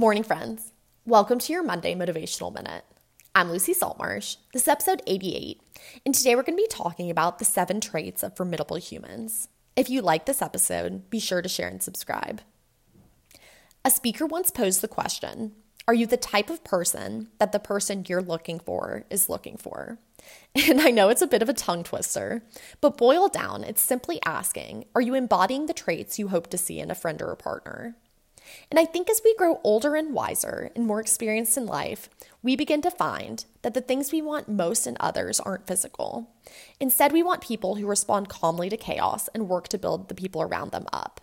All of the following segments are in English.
Good morning, friends. Welcome to your Monday Motivational Minute. I'm Lucy Saltmarsh. This is episode 88, and today we're going to be talking about the seven traits of formidable humans. If you like this episode, be sure to share and subscribe. A speaker once posed the question Are you the type of person that the person you're looking for is looking for? And I know it's a bit of a tongue twister, but boiled down, it's simply asking Are you embodying the traits you hope to see in a friend or a partner? And I think as we grow older and wiser and more experienced in life, we begin to find that the things we want most in others aren't physical. Instead, we want people who respond calmly to chaos and work to build the people around them up.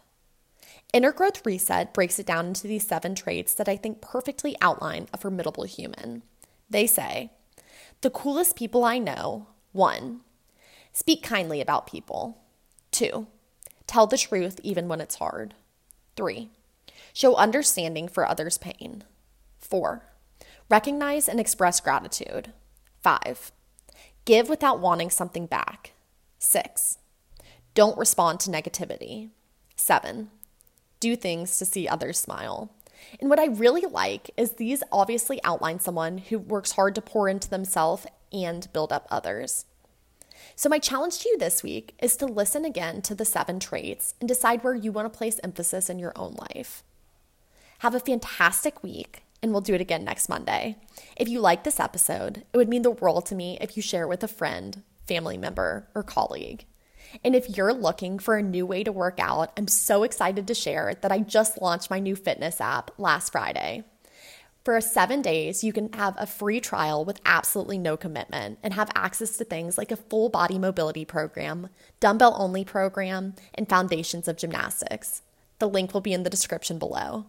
Inner Growth Reset breaks it down into these seven traits that I think perfectly outline a formidable human. They say, the coolest people I know, one, speak kindly about people. Two, tell the truth even when it's hard. Three, show understanding for others' pain. Four, recognize and express gratitude. Five, give without wanting something back. Six, don't respond to negativity. Seven, do things to see others smile. And what I really like is these obviously outline someone who works hard to pour into themselves and build up others. So, my challenge to you this week is to listen again to the seven traits and decide where you want to place emphasis in your own life. Have a fantastic week, and we'll do it again next Monday. If you like this episode, it would mean the world to me if you share it with a friend, family member, or colleague. And if you're looking for a new way to work out, I'm so excited to share that I just launched my new fitness app last Friday. For seven days, you can have a free trial with absolutely no commitment and have access to things like a full body mobility program, dumbbell only program, and foundations of gymnastics. The link will be in the description below.